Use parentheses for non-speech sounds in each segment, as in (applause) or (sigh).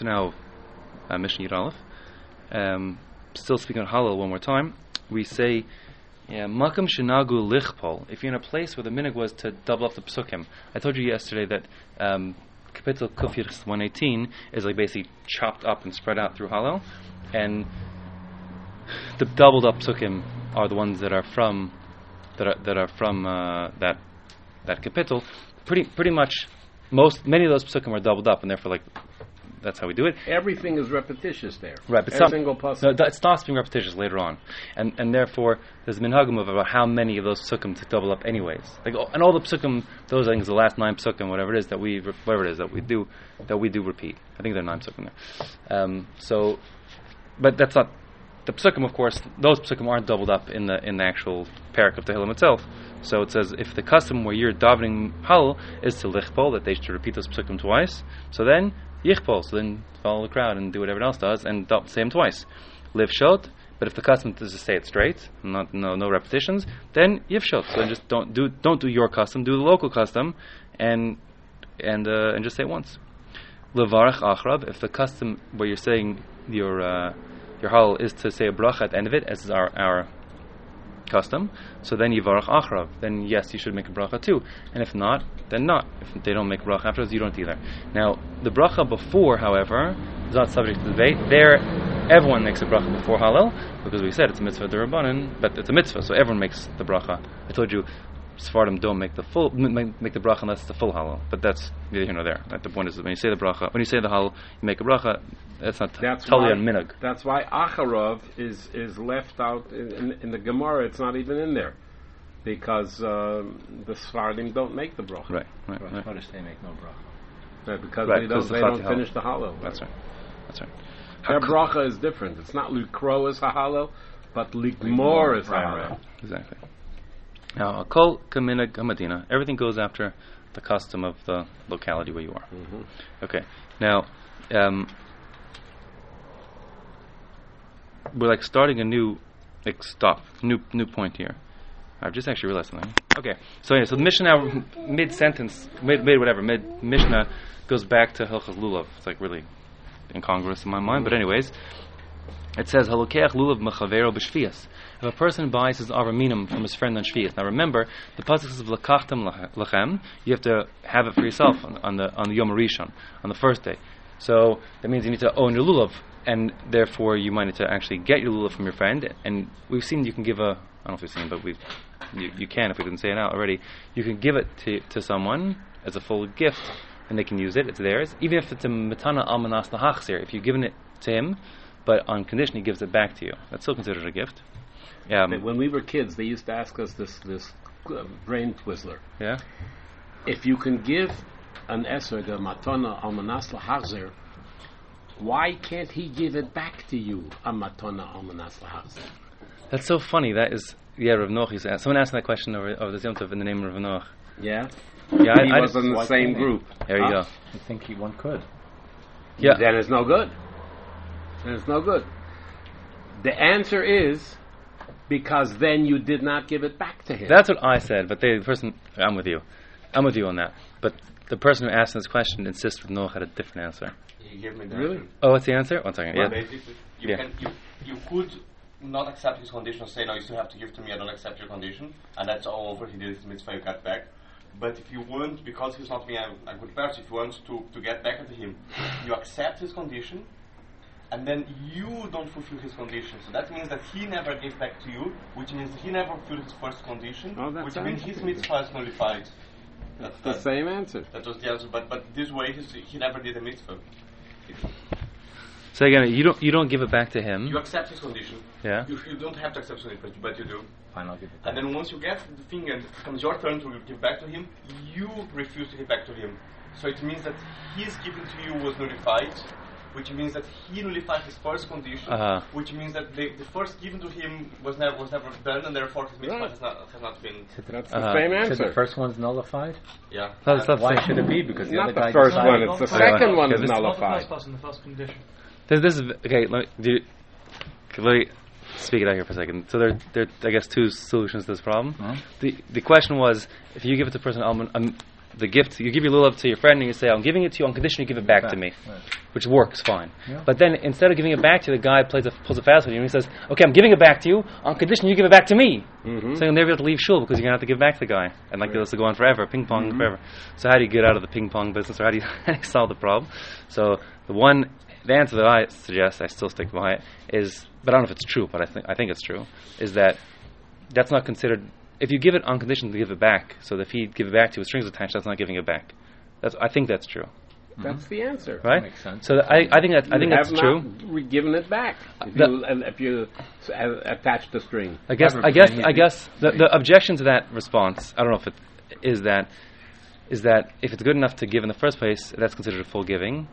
So now, uh, Mishnah Yud. Um, still speaking on Hallel one more time. We say, Makam Shinagu Lichpol. If you're in a place where the minhag was to double up the psukim. I told you yesterday that um, Kapitel Kufir 118 is like basically chopped up and spread out through Hallel. And the doubled up psukim are the ones that are from that are, that are from uh, that that capital. Pretty pretty much most many of those psukim are doubled up, and therefore like that's how we do it. Everything is repetitious there. Right, but Every some, single no, it starts being repetitious later on, and and therefore there's a minhagim of about how many of those psukim to double up anyways. Like oh, and all the psukim, those I think is the last nine psukim, whatever it is that we whatever it is that we do that we do repeat. I think there are nine psukim there. Um, so, but that's not the psukim. Of course, those psukim aren't doubled up in the in the actual parak of Tehillim itself. So it says if the custom where you're davening hallel is to lichpol that they should repeat those psukim twice. So then yichpol. So then follow the crowd and do what everyone else does and say them twice. Live shot. But if the custom is to say it straight, not no no repetitions, then yivshot. So then just don't do don't do your custom, do the local custom, and and uh, and just say it once. Levarach achrab. If the custom where you're saying your uh, your hallel is to say a bracha at the end of it, as is our our custom, so then yivarach achrab. Then yes, you should make a bracha too. And if not, then not. If they don't make bracha afterwards, you don't either. Now the bracha before, however, is not subject to debate. There, everyone makes a bracha before hallel because we said it's a mitzvah derabanan, but it's a mitzvah, so everyone makes the bracha. I told you. Sephardim don't make the full m- make, make the bracha unless it's the full hallel, but that's neither here nor there. Right? The point is that when you say the bracha, when you say the hallel, you make a bracha. That's not That's totally why, on minhag. That's why Acharov is is left out in, in, in the Gemara. It's not even in there because um, the Sfardim don't make the bracha. Right, right, right. Notice they make no bracha. Right, because Right, they don't the they don't finish the hollow. That's right. That's right. Their Hak- bracha is different. It's not likro is hahalo, but likmor is Right, hahalo. Exactly. Now, a kol kaminag hamadina. Everything goes after the custom of the locality where you are. Mhm. Okay. Now, um, we're like starting a new, like stop, new new point here. I've just actually realized something. Okay. So yeah, so the Mishnah mid sentence, mid mid whatever, mid Mishnah goes back to Hilchas Lulav. It's like really incongruous in my mind, but anyways, it says Halokeach Lulav Mechavero B'Shvias. If a person buys his arba minim from his friend on Shvias, now remember the pasuk says Lakachtem Lachem. You have to have it for yourself on, the on the Yom Rishon on the first day. So that means you need to own your lulav, and therefore you might need to actually get your lulav from your friend. And we've seen you can give a I don't know if we've seen, but we you, you can if we didn't say it out already. You can give it to to someone as a full gift, and they can use it. It's theirs, even if it's a matana almanas lahachzir. If you've given it to him, but on condition he gives it back to you, that's still considered a gift. Um, When we were kids, they used to ask us this this uh, brain twizzler. yeah. If you can give an esrog a matana almanas lahachzer, why can't he give it back to you a matana almanas lahachzer? That's so funny. That is, yeah, Rav Noach used to. Someone asked that question over, over the Yom Tov in the name of Rav Noach. Yeah, Yeah, he I, I was in the same group. there you Huh? go. I think he, one could. Yeah. Then it's no good. Then it's no good. The answer is because then you did not give it back to him. That's what I said, but the person, I'm with you. I'm with you on that. But the person who asked this question insists Rav Noach had a different answer. You give me the Really? answer. Oh, what's the answer? One second. Well, Yeah. you Yeah. can you you could not accept his condition, and say no, you still have to give to me. I don't accept your condition, and that's all over. He did his mitzvah, you got back. But if you want, because he's not being a, a good person, if you want to, to get back at him, you accept his condition, and then you don't fulfill his condition. So that means that he never gave back to you, which means he never fulfilled his first condition, Oh, which means his good. mitzvah is nullified. That, the that, same answer. that was the answer. But but this way, he's, he never did a mitzvah. So again, you don't you don't give it back to him. You accept his condition. Yeah. You, you don't have to accept it, but, but you do. Fine, I'll give it And then once you get the thing and it comes your turn to give back to him, you refuse to give back to him. So it means that his giving to you was nullified, which means that he nullified his first condition, Uh-huh. which means that the, the first given to him was never was never done, and therefore his mitzvah Right. has not has not been. That's the Uh-huh. same So answer. the first one's nullified? Yeah. That's not the Why same. should it be? Because the Not other the first decided- one, it's the Okay, second one okay, is this- Not the nullified. first person, the first condition. This, this is okay. Let me, do you, okay, let me speak it out here for a second. So there, there, I guess, two solutions to this problem. Huh? The the question was, if you give it to a person alman, um, the gift. You give your lulav to your friend, and you say, "I'm giving it to you on condition you give it back to me," Right. which works fine. Yeah. But then instead of giving it back to you, the guy plays a, pulls a fast with you, and he says, "Okay, I'm giving it back to you on condition you give it back to me." Mhm. So you'll never be able to leave shul because you're gonna have to give it back to the guy, and like this will go on forever, ping pong forever. So how do you get out of the ping pong business, or how do you, how do you solve the problem? So the one, the answer that I suggest, I still stick by it, is, but I don't know if it's true, but I think I think it's true, is that that's not considered. If you give it on condition to give it back, so that if he give it back to you with strings attached, that's not giving it back. That's I think that's true, That's the answer. right? Makes sense. So that I, I think that I You think that's have true. not re- given it back if the- you, and if you uh, attach the string. I guess I guess I guess the, the objection to that response, I don't know if it is that is that if it's good enough to give in the first place, that's considered a full giving.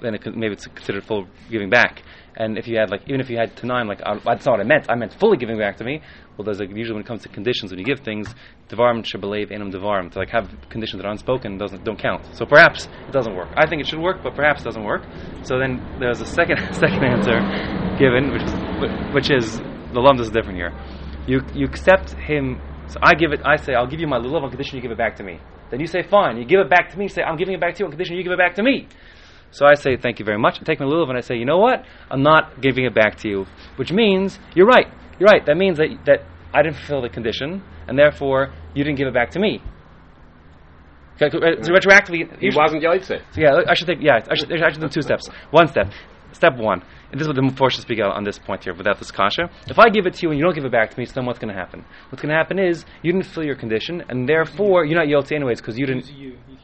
Then it could, maybe it's considered full giving back. And if you had like even if you had tanaim, like uh, that's not what I meant. I meant fully giving back to me. Well, there's like usually when it comes to conditions when you give things, devarim shabalev enum devarim to like have conditions that are unspoken doesn't don't count. So perhaps it doesn't work. I think it should work, but perhaps it doesn't work. So then there's a second (laughs) second answer given, which is which is the lump is different here. You you accept him. So I give it. I say I'll give you my lulav on condition you give it back to me. Then you say fine. You give it back to me. Say I'm giving it back to you on condition you give it back to me. So I say thank you very much. I take my lulav and I say you know what? I'm not giving it back to you, which means you're right. You're right. That means that that I didn't fulfill the condition, and therefore you didn't give it back to me. Okay, so uh, retroactively, He wasn't Yoitze. so yeah, I should think. Yeah, I should, I should do two steps. One step. Step one. And this is what the force to speak out on this point here, without this kasha. If I give it to you and you don't give it back to me, so then what's going to happen? What's going to happen is you didn't fill your condition, and therefore you're not yelty anyways because you didn't.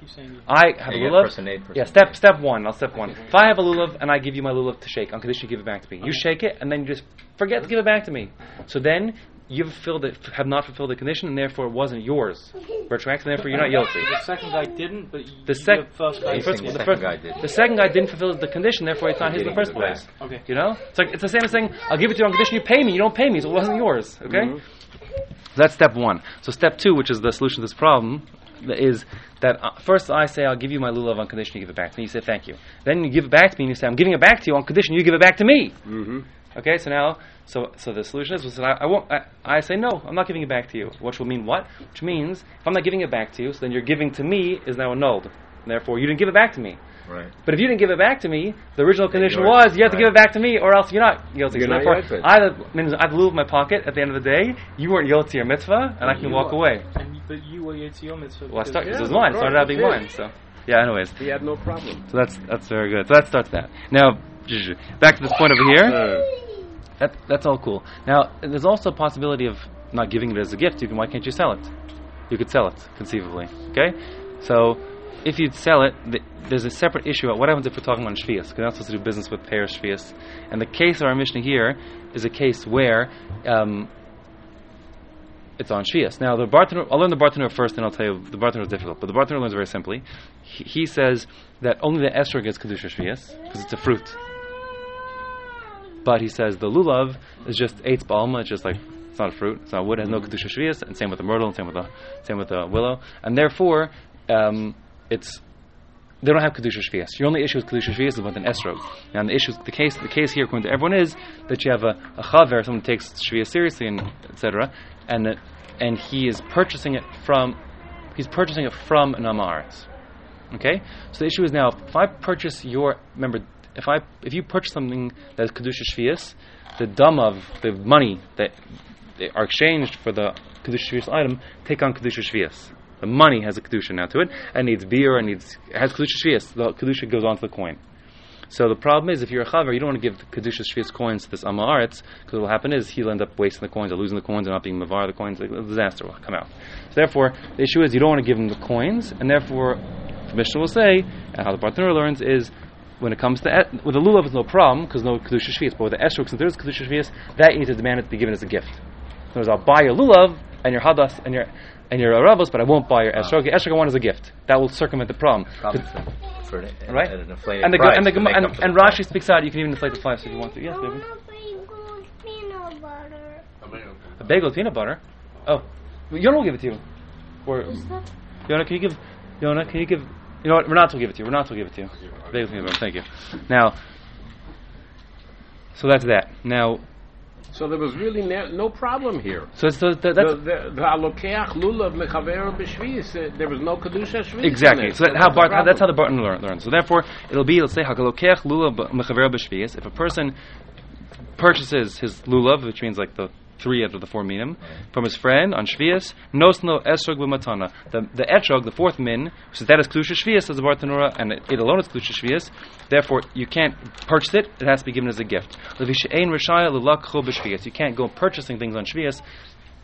You, you keep saying you. I have Yeah, a lulav. person A, person yeah, B. step step one. I'll step one. If I have a lulav and I give you my lulav to shake on condition you give it back to me, you shake it and then you just forget to give it back to me. So then you've filled it, have not fulfilled the condition, and therefore it wasn't yours. Retroactive, and therefore you're not guilty. The second guy didn't, but you, The sec- the first guy. the first, The the second first guy did. The second guy didn't fulfill the condition, therefore it's not his in the first give it place. Okay. You know, it's like it's the same as saying I'll give it to you on condition you pay me. You don't pay me, so it wasn't yours. Okay, mm-hmm. that's step one. So step two, which is the solution to this problem, th- is that uh, first I say I'll give you my lulav on condition you give it back to me. You say thank you. Then you give it back to me, and you say I'm giving it back to you on condition you give it back to me. Mm-hmm. Okay, so now, so so the solution is, that I, I won't. I, I say no, I'm not giving it back to you. Which will mean what? Which means if I'm not giving it back to you, so then your giving to me is now annulled. Therefore, you didn't give it back to me. Right. But if you didn't give it back to me, the original condition was you have to give it back to me, or else you're not guilty. You're so not therefore, guilty. I have, means I have the my pocket at the end of the day. You weren't guilty or mitzvah, and I can walk are. away. And but you were Yetzion Mitzvah. Well, I because- start, Yeah, this was mine. course, started out being mine. So, yeah. Anyways, He had no problem. so that's that's very good. So that starts that. Now, back to this point over here. Uh, That, that's all cool. Now, there's also a possibility of not giving it as a gift. You can, why can't you sell it? You could sell it, conceivably. Okay? So, if you'd sell it, th- there's a separate issue about what happens if we're talking about Shvias. Because we're not supposed to do business with pair Shvias. And the case of our Mishnah here is a case where um, it's on Shvias. Now, the Bartanura, I'll learn the Bartanura first, and I'll tell you the Bartanura is difficult. But the Bartanura learns very simply. He, he says that only the esrog gets Kedusha Shvias, because it's a fruit. But he says the lulav is just eitz ba'alma, it's just like it's not a fruit, it's not wood, it has no kedusha shvius, and same with the myrtle, and same with the same with the willow, and therefore um, it's they don't have kedusha shvius. Your only issue with kedusha shvius is with an esrog. And the issue, the case, the case here, according to everyone, is that you have a, a chaver, someone takes shvius seriously, and etc., and that, and he is purchasing it from he's purchasing it from an amaris. Okay, so the issue is now if I purchase your remember if I if you purchase something that is kedusha shvius, the dam of the money that are exchanged for the kedusha shvius item take on kedusha shvius. The money has a kedusha now to it, and needs beer and needs has kedusha shvius. The kedusha goes onto the coin. So the problem is, if you're a chaver, you don't want to give kedusha shvius coins to this amaretz, because what will happen is he'll end up wasting the coins, or losing the coins, or not being mavar the coins. Like, a disaster will come out. So therefore, the issue is you don't want to give him the coins, and therefore, the Mishnah will say, and how the partner learns is, when it comes to et- with the lulav, it's no problem because no kedusha shvius. But with the esrog, since there is kedusha shvius, that needs to demand it to be given as a gift. In other words, I'll buy your lulav and your hadas and your and your aravos, but I won't buy your ah. esrog. The esrog I want as a gift. That will circumvent the problem. For, for an, Right? an and the price and the to and, up and Rashi price. speaks out. You can even inflate the price if you want to. Yes, baby. bagels, peanut butter. A bagel with peanut butter. Oh, Yona will give it to you. Or Is Yona, can you give? Yona, can you give? You know what? Renat will give it to you. Renat will give it to you. Bagel with peanut butter. Thank you. Now, so that's that. Now, So there was really no problem here. So, so th- The that's the the alokeach lulav mechaver b'shvius. uh, There was no kedusha shvius. Exactly. So that how the Bart, that's how the. Barton learn, learns. So therefore, it'll be let's say hagalokech lulav mechaver b'shvius. If a person purchases his lulav, which means like the three out of the four minim, from his friend on shvius, nosno esrog b'matana. The the etrog, the fourth min, so that is kedusha shvius as the Bartanura, and it, it alone is kedusha shvius. Therefore, you can't purchase it; it has to be given as a gift. You can't go purchasing things on shvius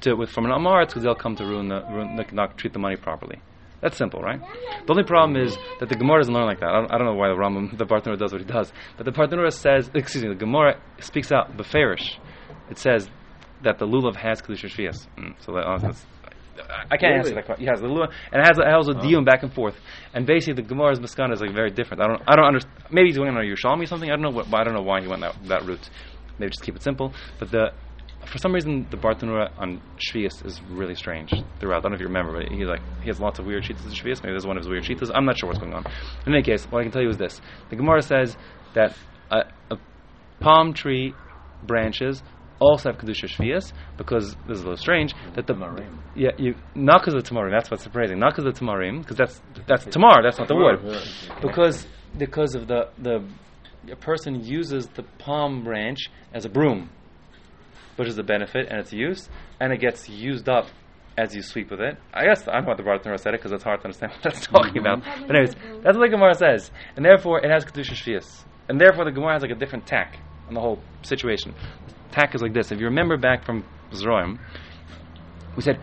to with from an amaretz because they'll come to ruin the ruin, the- not treat the money properly. That's simple, right? The only problem is that the Gemara doesn't learn like that. I don't, I don't know why the Rambam, the Bartanura does what he does, but the Bartanura says, excuse me, the Gemara speaks out beferish. It says that the lulav has kedusha shvius. Mm, so that, uh, that's, I- I can't answer that question. Yes, the lulav, and it has, it has a deal back and forth. And basically, the Gemara's maskana is like very different. I don't, I don't understand. Maybe he's going on a Yerushalmi or something. I don't know. What, I don't know why he went that that route. Maybe just keep it simple. But the for some reason, the Bartanura on Shvius is really strange throughout. I don't know if you remember, but he like he has lots of weird cheetahs in Shvius. Maybe this is one of his weird cheetahs. I'm not sure what's going on. In any case, what I can tell you is this: the Gemara says that a, a palm tree branches also have kedusha Shvius because this is a little strange that the Tamarim. yeah you not because of the tamarim. That's what's surprising. Not because of the tamarim because that's that's tamar. That's not the word because because of the the a person uses the palm branch as a broom, which is a benefit and its use, and it gets used up as you sweep with it. I guess I don't know what the Bartner said it because it's hard to understand (laughs) what that's talking about. Mm-hmm. But anyways, that's what the Gemara says, and therefore it has kedusha shvius, and therefore the Gemara has like a different tack on the whole situation. Tack is like this. If you remember back from Zroim, we said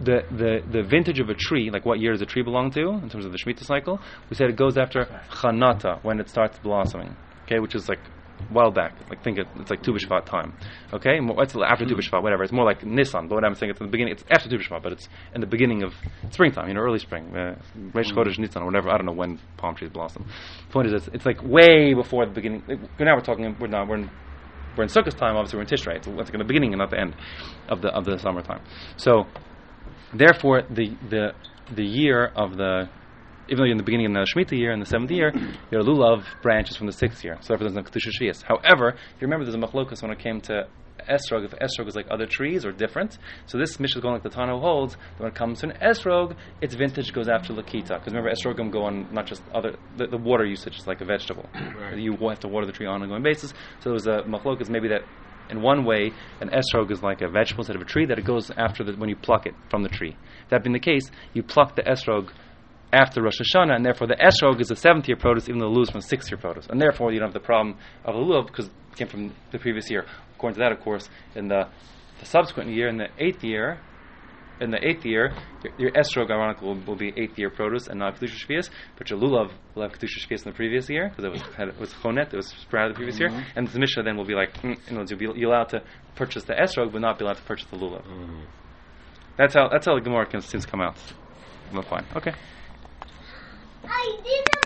the, the, the vintage of a tree, like what year does a tree belong to in terms of the Shemitah cycle, we said it goes after Chanata, when it starts blossoming, okay, which is like a while back. Like think it, it's like Tu B'Shvat time, okay? It's after Tu B'Shvat, whatever. It's more like Nisan, but what I'm saying it's in the beginning. It's after Tu B'Shvat, but it's in the beginning of springtime, you know, early spring, uh, Reish Chodesh Nisan or whatever. I don't know when palm trees blossom. The point is, it's, it's like way before the beginning. Now we're talking. We're not. We're in we're in Sukkot time. Obviously, we're in Tishrei. It's, like the beginning and not the end of the of the summertime. So therefore, the the the year of the even though you're in the beginning of the Shemitah year, in the seventh year, your lulav branches from the sixth year. So therefore, there's no kedusha. However, if you remember, there's a machlokas when it came to esrog. If esrog is like other trees or different, so this mishnah is going like the Tano holds that when it comes to an esrog, its vintage goes after lakita. Because remember, esrogim go on not just other the, the water usage is like a vegetable. You have to water the tree on an ongoing basis. So there was a machlokas maybe that in one way, an esrog is like a vegetable instead of a tree that it goes after the, when you pluck it from the tree. That being the case, you pluck the esrog after Rosh Hashanah, and therefore the esrog is a seventh year produce, even though the lulav is from sixth year produce, and therefore you don't have the problem of the lulav because came from the previous year. According to that, of course, in the, the subsequent year, in the eighth year, in the eighth year, your, your esrog, ironically, will, will be eighth year produce and not kedusha shvius, but your lulav will have kedusha shvius in the previous year because it was had, it was chonet, it was spread the previous year, and the mishnah then will be like, mm, you know, you'll be you're allowed to purchase the esrog, but not be allowed to purchase the lulav. That's how that's how the Gemara can seems to come out. Well, fine, okay. I didn't